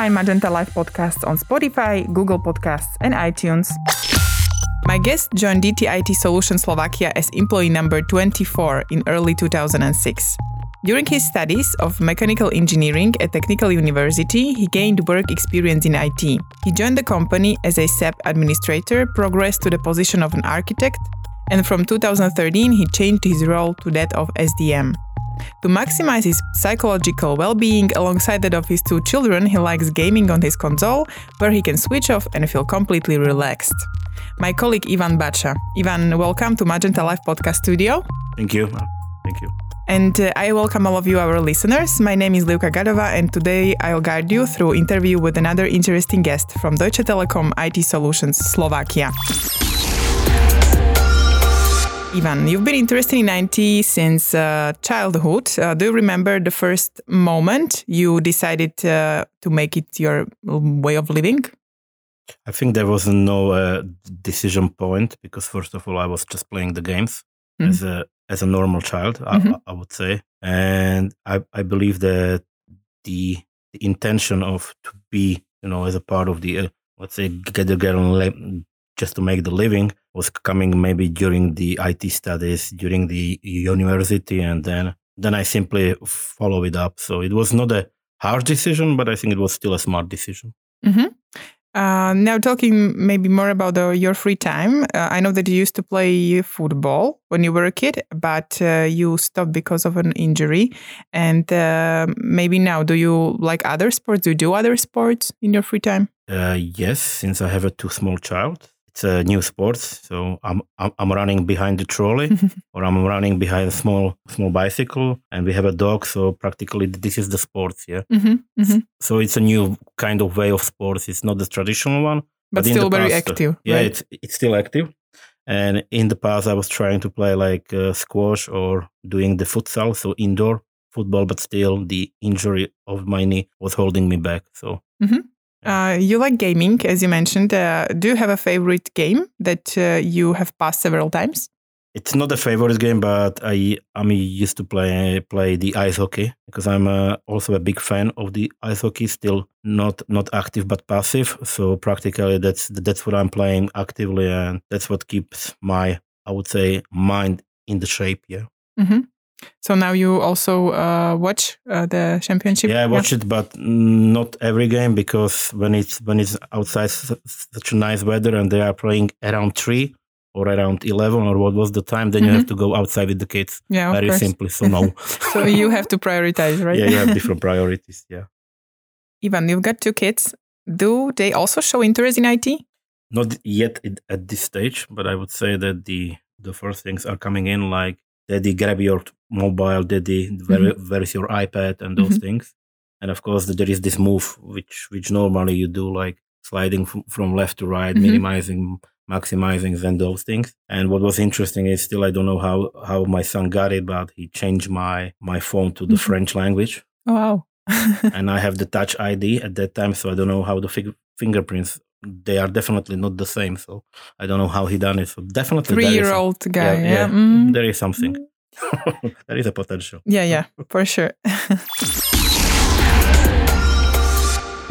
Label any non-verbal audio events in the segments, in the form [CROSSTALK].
find Magenta Life podcasts on Spotify, Google Podcasts, and iTunes. My guest joined DTIT Solutions Slovakia as employee number 24 in early 2006. During his studies of mechanical engineering at Technical University, he gained work experience in IT. He joined the company as a SAP administrator, progressed to the position of an architect, and from 2013 he changed his role to that of SDM. To maximize his psychological well being alongside that of his two children, he likes gaming on his console, where he can switch off and feel completely relaxed. My colleague Ivan Bača. Ivan, welcome to Magenta Life Podcast Studio. Thank you. Thank you. And uh, I welcome all of you, our listeners. My name is Luka Gadova, and today I'll guide you through interview with another interesting guest from Deutsche Telekom IT Solutions Slovakia. Ivan, you've been interested in IT since uh, childhood. Uh, do you remember the first moment you decided uh, to make it your way of living? I think there was no uh, decision point because first of all, I was just playing the games mm-hmm. as a as a normal child. I, I, would say, and I I believe that the, the intention of to be you know as a part of the uh, let's say get together just to make the living was coming maybe during the IT studies during the university, and then then I simply follow it up. So it was not a hard decision, but I think it was still a smart decision. Mm-hmm. Uh, now, talking maybe more about uh, your free time, uh, I know that you used to play football when you were a kid, but uh, you stopped because of an injury. And uh, maybe now, do you like other sports? Do you do other sports in your free time? Uh, yes, since I have a too small child a new sports. So I'm I'm, running behind the trolley, [LAUGHS] or I'm running behind a small small bicycle, and we have a dog. So practically, this is the sports. Yeah. Mm-hmm, mm-hmm. So it's a new kind of way of sports. It's not the traditional one, but, but still very past, active. Yeah, right? it's it's still active. And in the past, I was trying to play like uh, squash or doing the futsal, so indoor football, but still the injury of my knee was holding me back. So mm-hmm. Uh, you like gaming, as you mentioned. Uh, do you have a favorite game that uh, you have passed several times? It's not a favorite game, but I I'm used to play play the ice hockey because I'm uh, also a big fan of the ice hockey. Still not not active but passive. So practically that's that's what I'm playing actively, and that's what keeps my I would say mind in the shape. Yeah. Mm-hmm. So now you also uh, watch uh, the championship. Yeah, I watch yeah. it, but not every game because when it's when it's outside such a nice weather and they are playing around three or around eleven or what was the time, then mm-hmm. you have mm-hmm. to go outside with the kids. Yeah, very simply. So no. [LAUGHS] so you have to prioritize, [LAUGHS] right? yeah, you have different priorities. Yeah. Ivan, you've got two kids. Do they also show interest in IT? Not yet at this stage, but I would say that the the first things are coming in like daddy grab your mobile daddy where, mm-hmm. where is your ipad and those mm-hmm. things and of course there is this move which which normally you do like sliding f- from left to right mm-hmm. minimizing maximizing and those things and what was interesting is still i don't know how how my son got it but he changed my my phone to the mm-hmm. french language oh, wow [LAUGHS] and i have the touch id at that time so i don't know how the fig- fingerprints they are definitely not the same. So I don't know how he done it. So definitely three year old guy. Yeah, yeah. yeah. Mm. there is something. Mm. [LAUGHS] there is a potential. Yeah, yeah, for sure. [LAUGHS]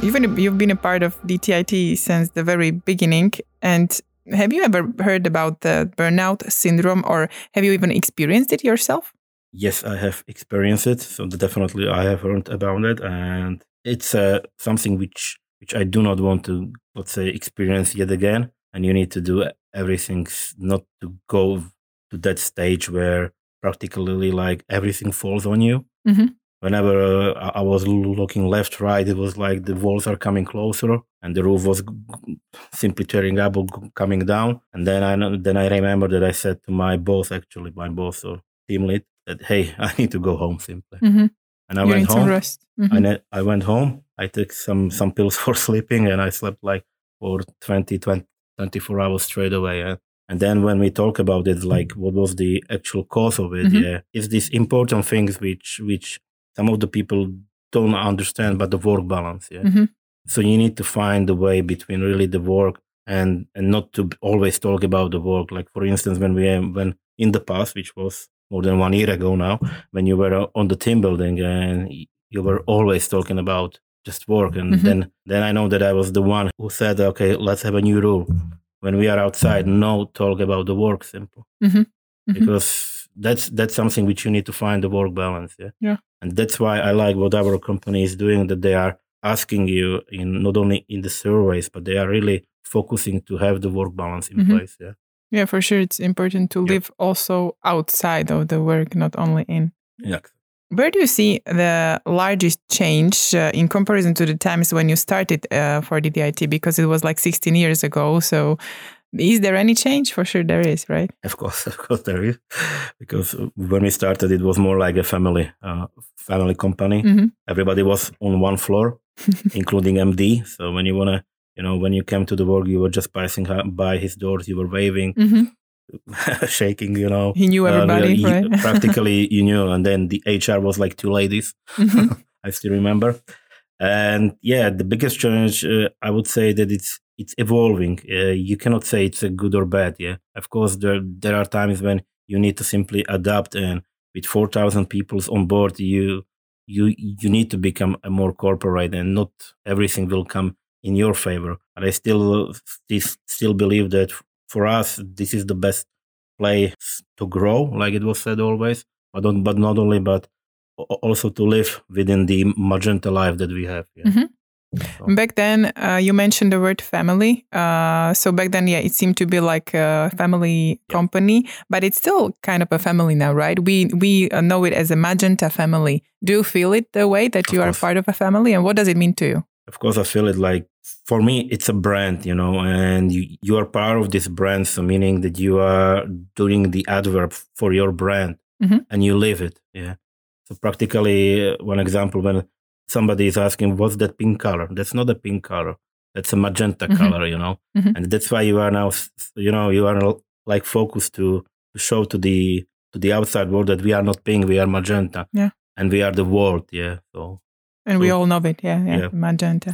Ivan you've been a part of DTIT since the very beginning, and have you ever heard about the burnout syndrome, or have you even experienced it yourself? Yes, I have experienced it. So definitely, I have learned about it, and it's uh, something which which I do not want to, let's say, experience yet again. And you need to do everything not to go to that stage where practically like everything falls on you. Mm-hmm. Whenever uh, I was looking left, right, it was like the walls are coming closer and the roof was simply tearing up or coming down. And then I then I remember that I said to my boss, actually my boss or team lead, that hey, [LAUGHS] I need to go home simply. Mm-hmm. And I you went home. Mm-hmm. And I went home I took some some pills [LAUGHS] for sleeping and I slept like for 20, 20 24 hours straight away. Yeah? And then when we talk about it, like what was the actual cause of it? Mm-hmm. Yeah, it's these important things which which some of the people don't understand, but the work balance. Yeah. Mm-hmm. So you need to find the way between really the work and and not to always talk about the work. Like for instance, when we when in the past, which was more than one year ago now, when you were on the team building and you were always talking about just work. And Mhm. then then I know that I was the one who said, okay, let's have a new rule. When we are outside, no talk about the work. Simple Mhm. Mhm. because that's that's something which you need to find the work balance yeah Yeah. and that's why i like what our company is doing that they are asking you in not only in the surveys but they are really focusing to have the work balance in Mhm. place yeah Yeah, for sure. It's important to Yeah. live also outside of the work, not only in. yeah Where do you see the largest change uh, in comparison to the times when you started uh, for DTIT? Because it was like 16 years ago. So, is there any change? For sure, there is, right? of course [LAUGHS] of course there is because when we started it was more like a family uh, family company hmm everybody was on one floor [LAUGHS] including md so when you want to you know when you came to the work you were just passing by his doors you were waving hmm [LAUGHS] shaking you know. He knew Uh, everybody, you- right? [LAUGHS] practically you knew and then the hr was like two ladies. Mhm. [LAUGHS] i still remember. And yeah the biggest challenge uh, i would say that it's it's evolving. Uh, you cannot say it's a good or bad yeah? Of course there there are times when you need to simply adapt and with 4000 people on board you you you need to become a more corporate and not everything will come in your favor. But i still, still believe that for us this is the best place to grow like it was said always but, don't, but not only but also to live within the magenta life that we have yeah. Mhm. So- Back then, uh, you mentioned the word family. Uh, so back then, yeah, it seemed to be like a family Yeah. company, but it's still kind of a family now, right? We we uh, know it as a Magenta family. Do you feel it the way that Of you are part of a family, and what does it mean to you? Of course i feel it like for me it's a brand you know and you, you are part of this brand so meaning that you are doing the adverb for your brand Mhm. and you live it yeah so practically uh, one example when somebody is asking what's that pink color that's not a pink color that's a magenta Mhm. color you know Mhm. and that's why you are now you know you are like focused to, to show to the to the outside world that we are not pink we are magenta Yeah. and we are the world yeah so And we all know it, yeah, yeah, Yeah. Magenta.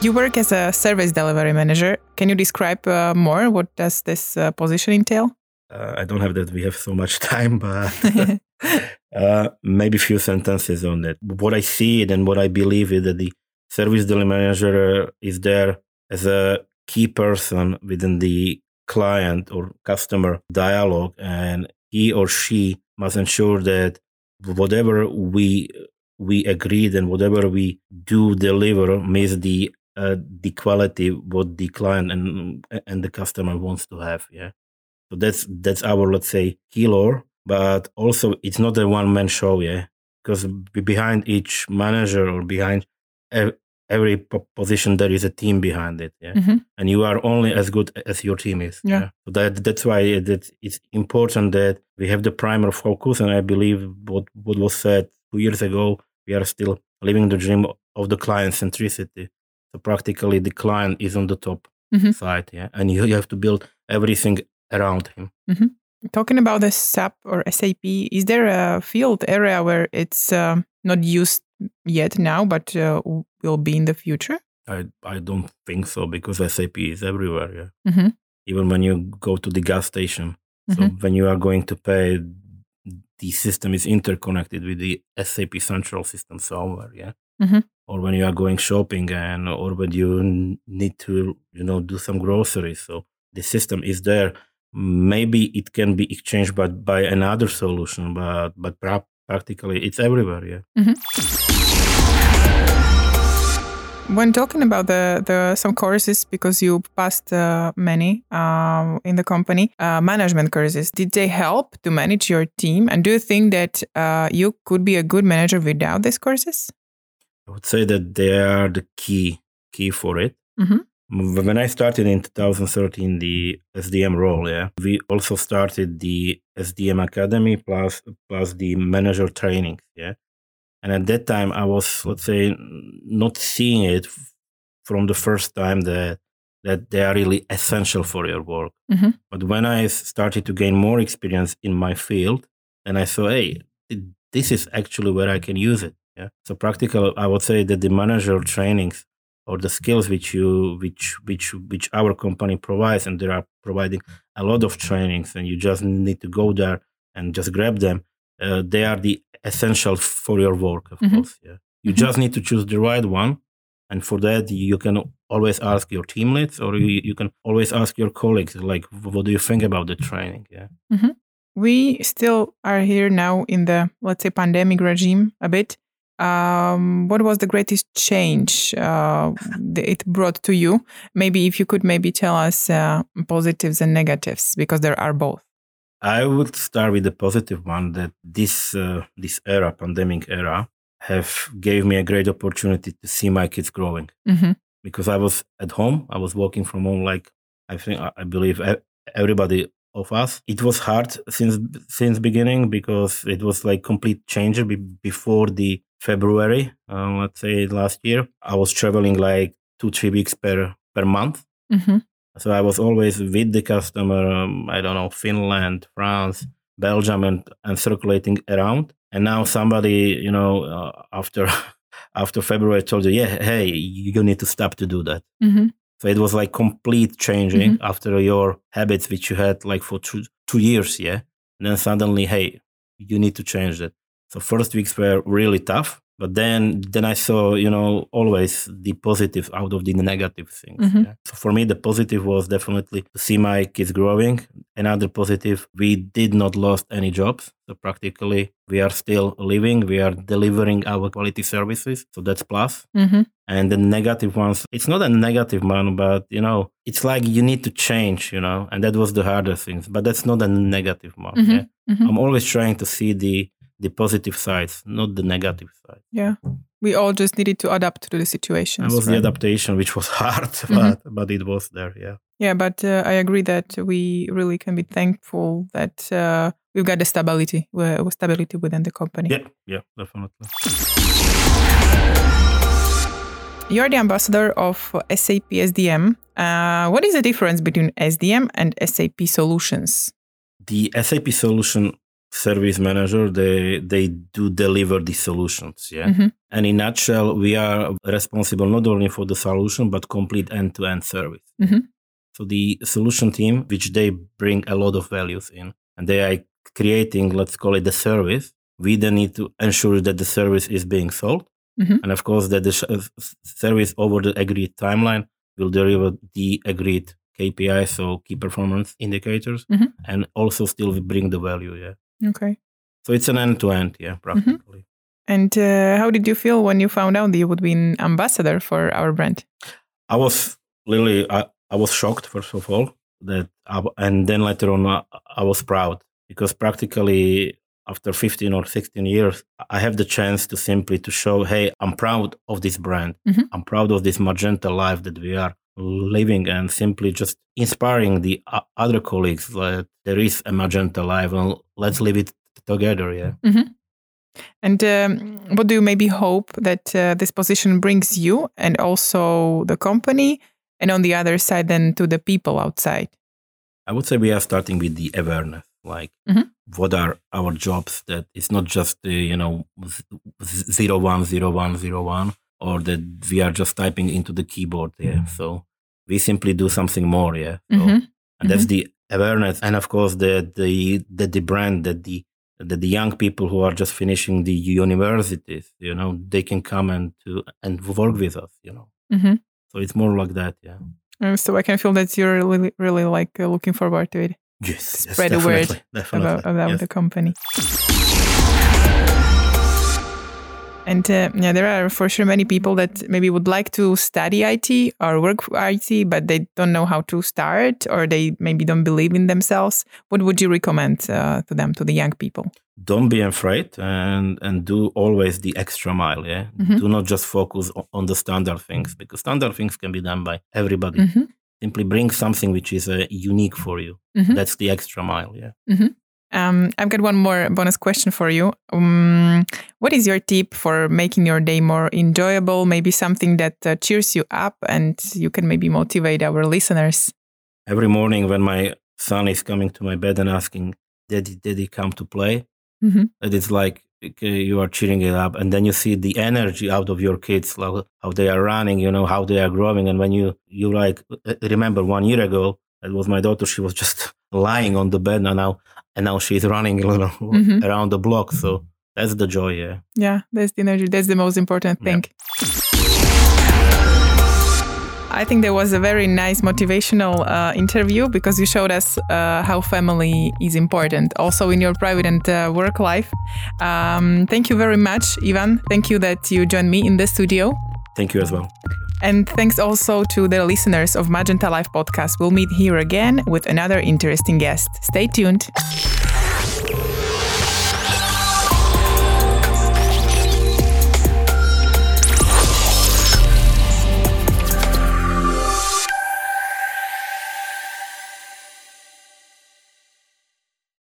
You work as a service delivery manager. Can you describe uh, more? What does this uh, position entail? uh, I don't have that. We have so much [LAUGHS] time, but [LAUGHS] uh, maybe a few sentences on that. What I see and what I believe is that the service delivery manager uh, is there as a key person within the client or customer dialogue, and he or she must ensure that whatever we we agreed and whatever we do deliver meets the uh, the quality what the client and and the customer wants to have. Yeah. So that's that's our let's say killer, but also it's not a one man show, yeah. Because behind each manager or behind every po- position there is a team behind it, yeah. Mhm. And you are only as good as your team is. Yeah. So that that's why that it's important that we have the primer focus, and I believe what what was said two years ago, we are still living the dream of the client centricity. So practically, the client is on the top Mhm. side, yeah, and you, you have to build everything around him. Talking about the SAP or SAP, is there a field area where it's um, not used yet now, but uh, will be in the future? I I don't think so because SAP is everywhere. Yeah, Mhm. even when you go to the gas station. So Mhm. when you are going to pay, the system is interconnected with the SAP central system somewhere. Yeah. Mhm. Or when you are going shopping and or when you need to you know do some groceries, so the system is there. Maybe it can be exchanged by by another solution, but but pra- practically it's everywhere. Yeah. When talking about the, the some courses, because you passed uh, many um, in the company, uh, management courses, did they help to manage your team? And do you think that uh, you could be a good manager without these courses? I would say that they are the key key for it. Mhm. When I started in 2013 the SDM role, yeah, we also started the SDM Academy plus plus the manager training, yeah. And at that time, I was let's say not seeing it from the first time that that they are really essential for your work. Mhm. But I started to gain more experience in my field, then I saw, hey, this is actually where I can use it. Yeah. So practical, I would say that the manager trainings or the skills which you which which which our company provides, and they are providing a lot of trainings, and you just need to go there and just grab them. Uh, they are the essential for your work, of Mhm. course. Yeah, you Mhm. just need to choose the right one, and for that you can always ask your team leads, or you, you can always ask your colleagues, like, what do you think about the training? Yeah. we still are here now in the let's say pandemic regime a bit um, what was the greatest change uh, it brought to you maybe if you could maybe tell us uh, positives and negatives because there are both I would start with the positive one that this uh, this era, pandemic era, have gave me a great opportunity to see my kids growing hmm because I was at home. I was working from home, like I think I believe everybody of us. It was hard since since beginning because it was like complete change before the February, uh, let's say last year. I was traveling like two three weeks per per month. hmm So I was always with the customer. Um, I don't know Finland, France, Belgium, and and circulating around. And now somebody, you know, uh, after [LAUGHS] after February, told you, yeah, hey, you need to stop to do that. hmm So it was like complete changing Mhm. after your habits, which you had like for two two years, yeah. And then suddenly, hey, you need to change that. So first weeks were really tough, but then then I saw, you know, always the positives out of the negative things. Mhm. yeah. So for me, the positive was definitely to see my kids growing. Another positive, we did not lost any jobs. So practically, we are still living. We are delivering our quality services. So that's plus hmm and the negative ones it's not a negative one but you know it's like you need to change you know and that was the harder things but that's not a negative one Mhm, yeah? mhm. i'm always trying to see the the positive sides not the negative side yeah we all just needed to adapt to the situation It was the adaptation which was [LAUGHS] hard Mhm. but but it was there yeah Yeah, but uh, I agree that we really can be thankful that uh, we've got the stability, uh, stability within the company. yeah yeah definitely You're the ambassador of SAP SDM. Uh, what is the difference between SDM and SAP solutions? the sap solution service manager they they do deliver the solutions yeah Mhm. and in nutshell we are responsible not only for the solution but complete end-to-end service Mhm. so the solution team which they bring a lot of values in and they are creating let's call it the service we then need to ensure that the service is being sold Mhm. and of course that the sh- service over the agreed timeline will deliver the agreed kpi so key performance indicators Mhm. and also still bring the value yeah Okay. so it's an end-to-end yeah practically And uh, how did you feel when you found out that you would be an ambassador for our brand? I was really, I, I was shocked first of all that, I, and then later on, I, I was proud because practically after 15 or 16 years, I have the chance to simply to show, hey, I'm proud of this brand. Mhm. I'm proud of this magenta life that we are living and simply just inspiring the other colleagues that there is a magenta life and let's live it together. Yeah. And um, what do you maybe hope that uh, this position brings you and also the company, and on the other side, then to the people outside? I would say we are starting with the awareness, like Mhm. what are our jobs? That it's not just the you know zero one zero one zero one, or that we are just typing into the keyboard. Yeah, so we simply do something more. Yeah, so, Mhm. and that's the awareness, and of course the the the, the brand that the that the young people who are just finishing the universities, you know, they can come and to and work with us. You know, Mhm. so it's more like that. Yeah. Uh, so I can feel that you're really, really like uh, looking forward to it Yes, yes, Spread the word definitely, [LAUGHS] definitely. about, about yes. the company. And uh, yeah, there are for sure many people that maybe would like to study IT or work IT, but they don't know how to start or they maybe don't believe in themselves. What would you recommend uh, to them, to the young people? don't be afraid and and do always the extra mile yeah Mhm. do not just focus on the standard things because standard things can be done by everybody Mhm, simply bring something which is uh, unique for you mhm. that's the extra mile yeah Um, I've got one more bonus question for you. Um, what is your tip for making your day more enjoyable? Maybe something that uh, cheers you up and you can maybe motivate our listeners. every morning when my son is coming to my bed and asking daddy daddy come to play Mhm. and it's like okay, you are cheering it up and then you see the energy out of your kids like how they are running you know how they are growing and when you you like uh, remember one year ago That was my daughter. She was just [LAUGHS] lying on the bed and now and now she's running [LAUGHS] mm-hmm. around the block. So that's the joy, yeah. Yeah, that's the energy. That's the most important thing. I think that was a very nice motivational uh, interview because you showed us uh, how family is important also in your private and uh, work life. Um, thank you very much, Ivan. Thank you that you joined me in the studio. Thank you as well. And thanks also to the listeners of Magenta Life podcast. We'll meet here again with another interesting guest. Stay tuned.